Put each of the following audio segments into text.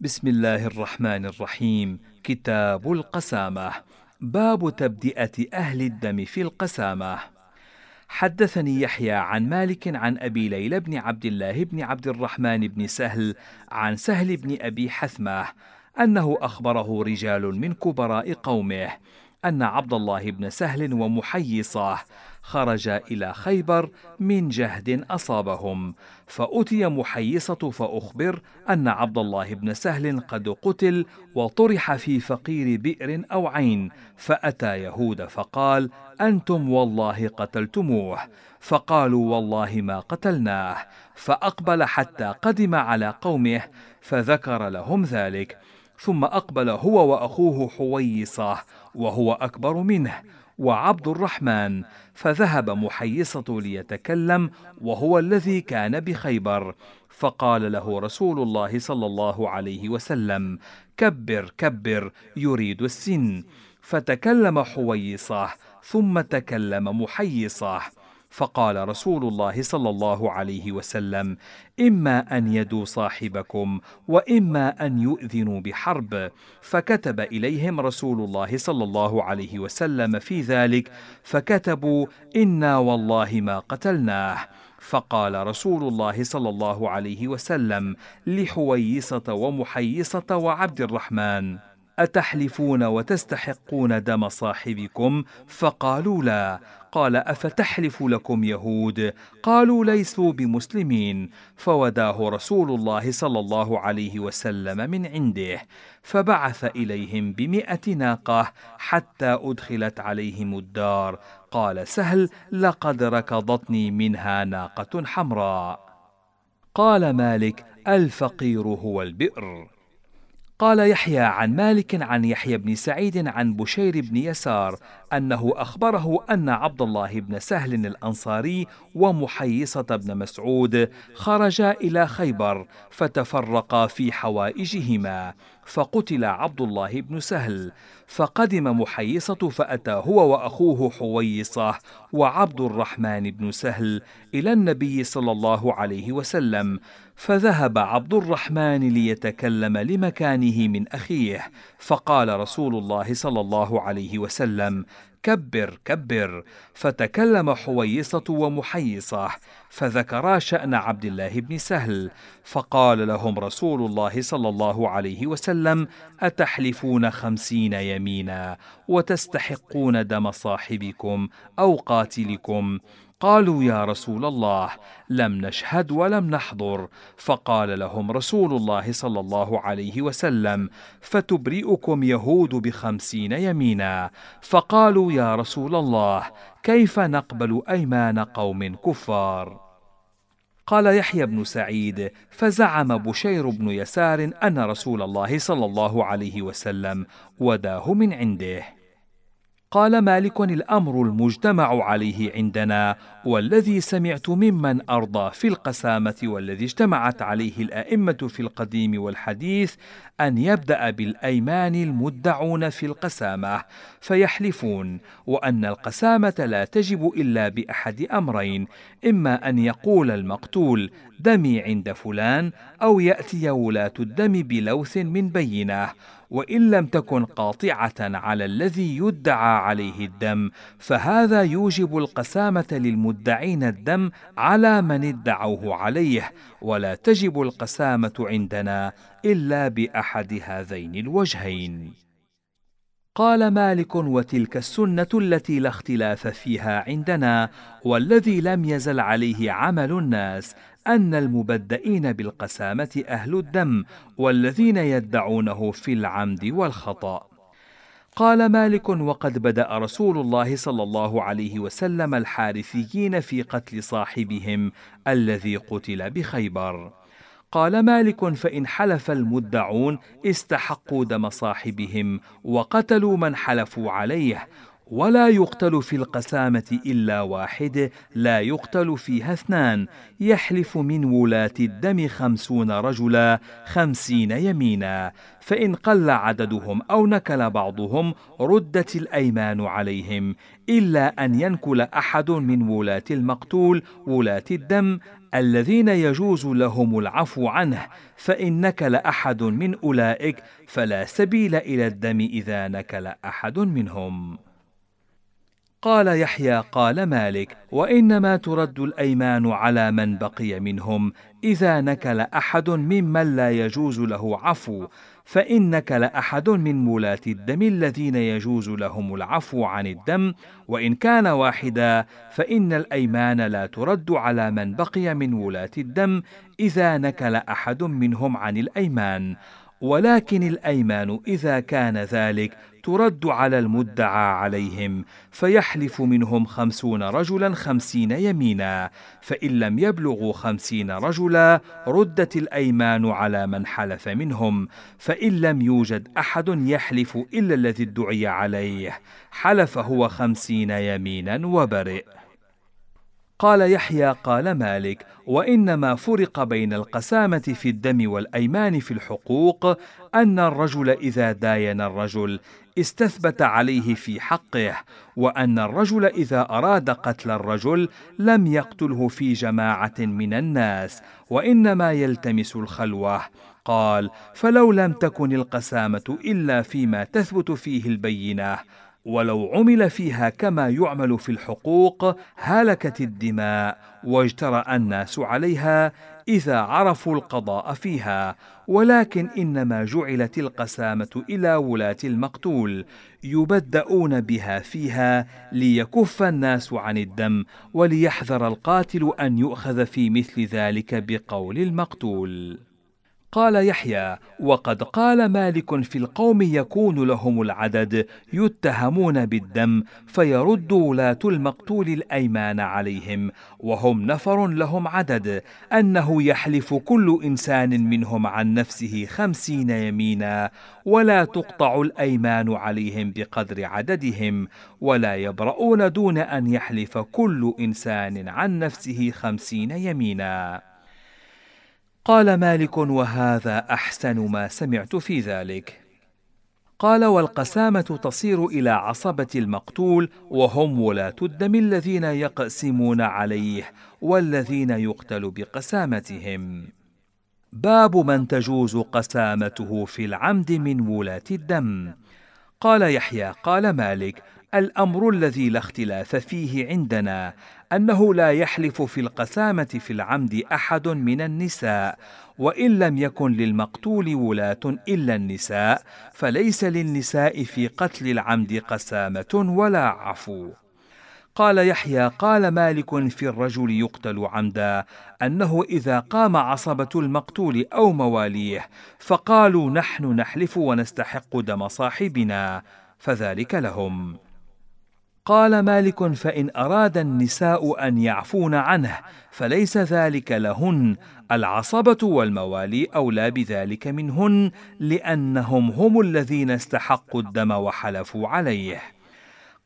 بسم الله الرحمن الرحيم. كتاب القسامة. باب تبدئة أهل الدم في القسامة. حدثني يحيى عن مالك عن أبي ليلى بن عبد الله بن عبد الرحمن بن سهل عن سهل بن أبي حثمة أنه أخبره رجال من كبراء قومه أن عبد الله بن سهل ومحيصة خرجا إلى خيبر من جهد أصابهم. فأتي محيصة فأخبر أن عبد الله بن سهل قد قتل وطرح في فقير بئر أو عين فأتى يهود فقال أنتم والله قتلتموه فقالوا والله ما قتلناه فأقبل حتى قدم على قومه فذكر لهم ذلك. ثم أقبل هو وأخوه حويصة وهو أكبر منه وعبد الرحمن فذهب محيصة ليتكلم وهو الذي كان بخيبر فقال له رسول الله صلى الله عليه وسلم كبر كبر يريد السن. فتكلم حويصة ثم تكلم محيصة فقال رسول الله صلى الله عليه وسلم إما أن يدوا صاحبكم وإما أن يؤذنوا بحرب. فكتب إليهم رسول الله صلى الله عليه وسلم في ذلك فكتبوا إنا والله ما قتلناه. فقال رسول الله صلى الله عليه وسلم لحويصة ومحيصة وعبد الرحمن أتحلفون وتستحقون دم صاحبكم؟ فقالوا لا. قال أفتحلف لكم يهود؟ قالوا ليسوا بمسلمين. فوداه رسول الله صلى الله عليه وسلم من عنده. فبعث إليهم بمائه ناقة حتى أدخلت عليهم الدار. قال سهل لقد ركضتني منها ناقة حمراء. قال مالك الفقير هو البئر. قال يحيى عن مالك عن يحيى بن سعيد عن بشير بن يسار أنه أخبره أن عبد الله بن سهل الأنصاري ومحيصة بن مسعود خرجا إلى خيبر فتفرقا في حوائجهما فقتل عبد الله بن سهل. فقدم محيصة فأتى هو وأخوه حويصة وعبد الرحمن بن سهل إلى النبي صلى الله عليه وسلم فذهب عبد الرحمن ليتكلم لمكانه من أخيه فقال رسول الله صلى الله عليه وسلم كبر كبر. فتكلم حويصة ومحيصة. فذكرا شأن عبد الله بن سهل فقال لهم رسول الله صلى الله عليه وسلم أتحلفون خمسين يمينا وتستحقون دم صاحبكم أو قاتلكم؟ قالوا يا رسول الله لم نشهد ولم نحضر. فقال لهم رسول الله صلى الله عليه وسلم فتبرئكم يهود بخمسين يمينا. فقالوا يا رسول الله كيف نقبل أيمان قوم كفار؟ قال يحيى بن سعيد فزعم بشير بن يسار أن رسول الله صلى الله عليه وسلم وداه من عنده. قال مالك الأمر المجتمع عليه عندنا والذي سمعت ممن أرضى في القسامة والذي اجتمعت عليه الأئمة في القديم والحديث أن يبدأ بالأيمان المدعون في القسامة فيحلفون وأن القسامة لا تجب إلا بأحد أمرين إما أن يقول المقتول دمي عند فلان أو يأتي ولاة الدم بلوث من بينة وإن لم تكن قاطعة على الذي يدعى عليه الدم فهذا يوجب القسامة للمدعين الدم على من ادعوه عليه ولا تجب القسامة عندنا إلا بأحد هذين الوجهين. قال مالك وتلك السنة التي لا اختلاف فيها عندنا والذي لم يزل عليه عمل الناس أن المبدئين بالقسامة أهل الدم والذين يدعونه في العمد والخطأ. قال مالك وقد بدأ رسول الله صلى الله عليه وسلم الحارثيين في قتل صاحبهم الذي قتل بخيبر. قال مالك فإن حلف المدعون استحقوا دم صاحبهم وقتلوا من حلفوا عليه ولا يقتل في القسامة إلا واحد لا يقتل فيها اثنان. يحلف من ولاة الدم خمسون رجلا خمسين يمينا. فإن قل عددهم أو نكل بعضهم ردت الأيمان عليهم. إلا أن ينكل أحد من ولاة المقتول ولاة الدم الذين يجوز لهم العفو عنه. فإنك لأحد من أولئك فلا سبيل إلى الدم إذا نكل أحد منهم. قال يحيى قال مالك وإنما ترد الأيمان على من بقي منهم إذا نكل أحد ممن لا يجوز له عفو فانك لاحد من مولاة الدم الذين يجوز لهم العفو عن الدم وإن كان واحدا فإن الأيمان لا ترد على من بقي من ولاة الدم إذا نكل أحد منهم عن الأيمان. ولكن الأيمان إذا كان ذلك ترد على المدعى عليهم فيحلف منهم خمسون رجلا خمسين يمينا فإن لم يبلغوا خمسين رجلا ردت الأيمان على من حلف منهم فإن لم يوجد أحد يحلف إلا الذي ادعي عليه حلف هو خمسين يمينا وبرئ. قال يحيى قال مالك وإنما فرق بين القسامة في الدم والأيمان في الحقوق أن الرجل إذا داين الرجل استثبت عليه في حقه وأن الرجل إذا أراد قتل الرجل لم يقتله في جماعة من الناس وإنما يلتمس الخلوة. قال فلو لم تكن القسامة إلا فيما تثبت فيه البينة ولو عمل فيها كما يعمل في الحقوق هلكت الدماء واجترأ الناس عليها إذا عرفوا القضاء فيها. ولكن إنما جعلت القسامة إلى ولاة المقتول يبدأون بها فيها ليكف الناس عن الدم وليحذر القاتل أن يؤخذ في مثل ذلك بقول المقتول. قال يحيى وقد قال مالك في القوم يكون لهم العدد يتهمون بالدم فيرد ولاة المقتول الأيمان عليهم وهم نفر لهم عدد أنه يحلف كل إنسان منهم عن نفسه خمسين يمينا ولا تقطع الأيمان عليهم بقدر عددهم ولا يبرؤون دون أن يحلف كل إنسان عن نفسه خمسين يمينا. قال مالك وهذا أحسن ما سمعت في ذلك. قال والقسامة تصير إلى عصبة المقتول وهم ولاة الدم الذين يقسمون عليه والذين يقتل بقسامتهم. باب من تجوز قسامته في العمد من ولاة الدم. قال يحيى قال مالك الأمر الذي لا اختلاف فيه عندنا أنه لا يحلف في القسامة في العمد أحد من النساء وإن لم يكن للمقتول ولاة إلا النساء فليس للنساء في قتل العمد قسامة ولا عفو. قال يحيى قال مالك في الرجل يقتل عمدا أنه إذا قام عصبة المقتول أو مواليه فقالوا نحن نحلف ونستحق دم صاحبنا فذلك لهم. قال مالك فإن أراد النساء أن يعفون عنه فليس ذلك لهن العصبة والموالي أولى بذلك منهن لأنهم هم الذين استحقوا الدم وحلفوا عليه.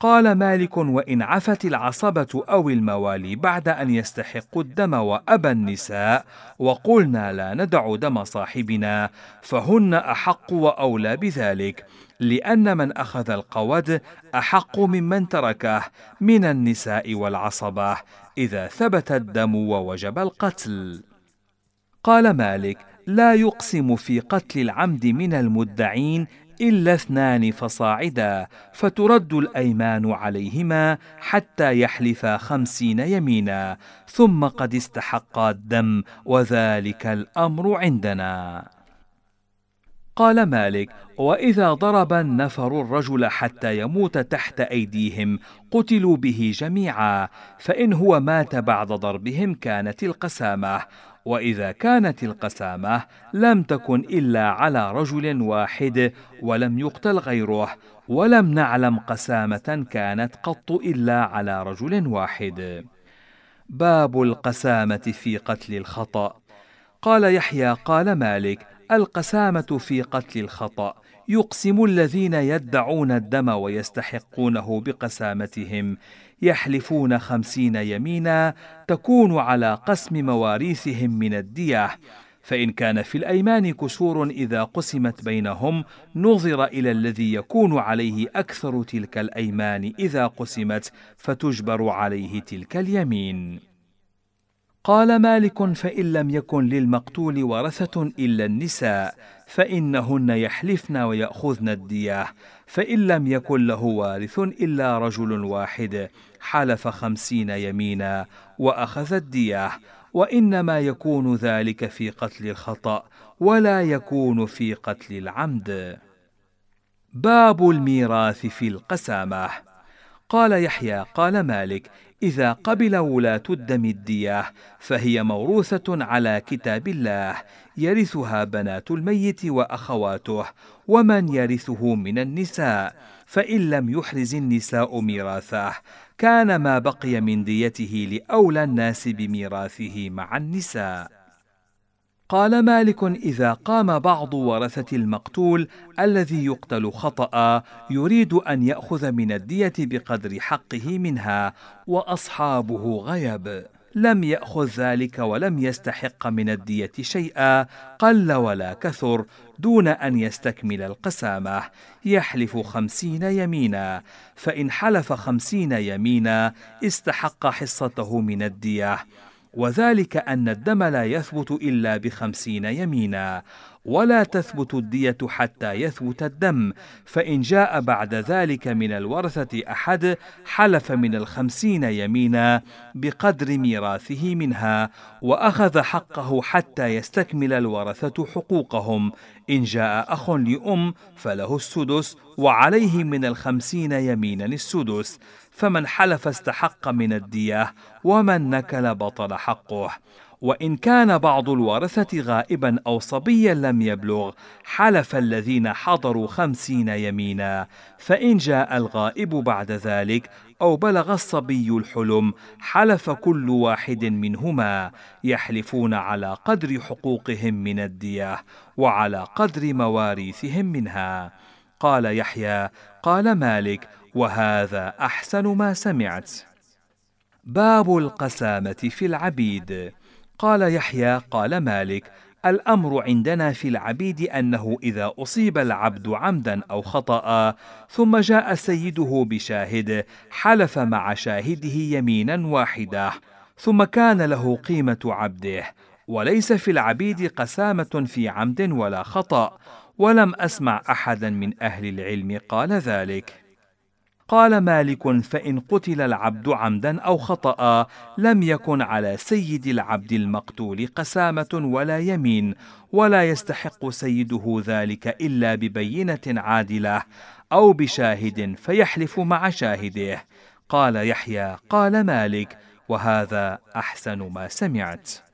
قال مالك وإن عفت العصبة أو الموالي بعد أن يستحقوا الدم وأبى النساء وقلنا لا ندع دم صاحبنا فهن أحق وأولى بذلك لأن من أخذ القود أحق ممن تركه من النساء والعصبة إذا ثبت الدم ووجب القتل. قال مالك: لا يقسم في قتل العمد من المدعين إلا اثنان فصاعدا فترد الأيمان عليهما حتى يحلفا خمسين يمينا ثم قد استحقا الدم وذلك الأمر عندنا. قال مالك وإذا ضرب النفر الرجل حتى يموت تحت أيديهم قتلوا به جميعا فإن هو مات بعد ضربهم كانت القسامة. وإذا كانت القسامة لم تكن إلا على رجل واحد ولم يقتل غيره ولم نعلم قسامة كانت قط إلا على رجل واحد. باب القسامة في قتل الخطأ. قال يحيى قال مالك القسامة في قتل الخطأ يقسم الذين يدعون الدم ويستحقونه بقسامتهم. يحلفون خمسين يمينا تكون على قسم مواريثهم من الدية فإن كان في الأيمان كسور إذا قسمت بينهم نظر إلى الذي يكون عليه أكثر تلك الأيمان إذا قسمت فتجبر عليه تلك اليمين. قال مالك فإن لم يكن للمقتول ورثة إلا النساء فإنهن يحلفن ويأخذن الديه فإن لم يكن له وارث إلا رجل واحد حلف خمسين يمينا وأخذ الديه وإنما يكون ذلك في قتل الخطأ ولا يكون في قتل العمد. باب الميراث في القسامة. قال يحيى قال مالك إذا قبل ولاة الدم الدية فهي موروثة على كتاب الله يرثها بنات الميت وأخواته ومن يرثه من النساء فإن لم يحرز النساء ميراثه كان ما بقي من ديته لأولى الناس بميراثه مع النساء. قال مالك إذا قام بعض ورثة المقتول الذي يقتل خطأ يريد أن يأخذ من الدية بقدر حقه منها وأصحابه غيب. لم يأخذ ذلك ولم يستحق من الدية شيئا قل ولا كثر دون أن يستكمل القسامة. يحلف خمسين يمينا. فإن حلف خمسين يمينا استحق حصته من الدية. وذلك أن الدم لا يثبت إلا بخمسين يمينا. ولا تثبت الدية حتى يثبت الدم فإن جاء بعد ذلك من الورثة أحد حلف من الخمسين يمينا بقدر ميراثه منها وأخذ حقه حتى يستكمل الورثة حقوقهم. إن جاء أخ لأم فله السدس وعليه من الخمسين يمينا السدس. فمن حلف استحق من الدية ومن نكل بطل حقه. وإن كان بعض الورثة غائبا أو صبيا لم يبلغ حلف الذين حضروا خمسين يمينا. فإن جاء الغائب بعد ذلك أو بلغ الصبي الحلم حلف كل واحد منهما يحلفون على قدر حقوقهم من الدية وعلى قدر مواريثهم منها. قال يحيى قال مالك وهذا أحسن ما سمعت. باب القسامة في العبيد. قال يحيى قال مالك الأمر عندنا في العبيد أنه إذا أصيب العبد عمدا أو خطأ ثم جاء سيده بشاهد حلف مع شاهده يمينا واحدة ثم كان له قيمة عبده وليس في العبيد قسامة في عمد ولا خطأ ولم أسمع أحدا من أهل العلم قال ذلك. قال مالك فإن قتل العبد عمدا أو خطأ لم يكن على سيد العبد المقتول قسامة ولا يمين ولا يستحق سيده ذلك إلا ببينة عادلة أو بشاهد فيحلف مع شاهده. قال يحيى قال مالك وهذا أحسن ما سمعت.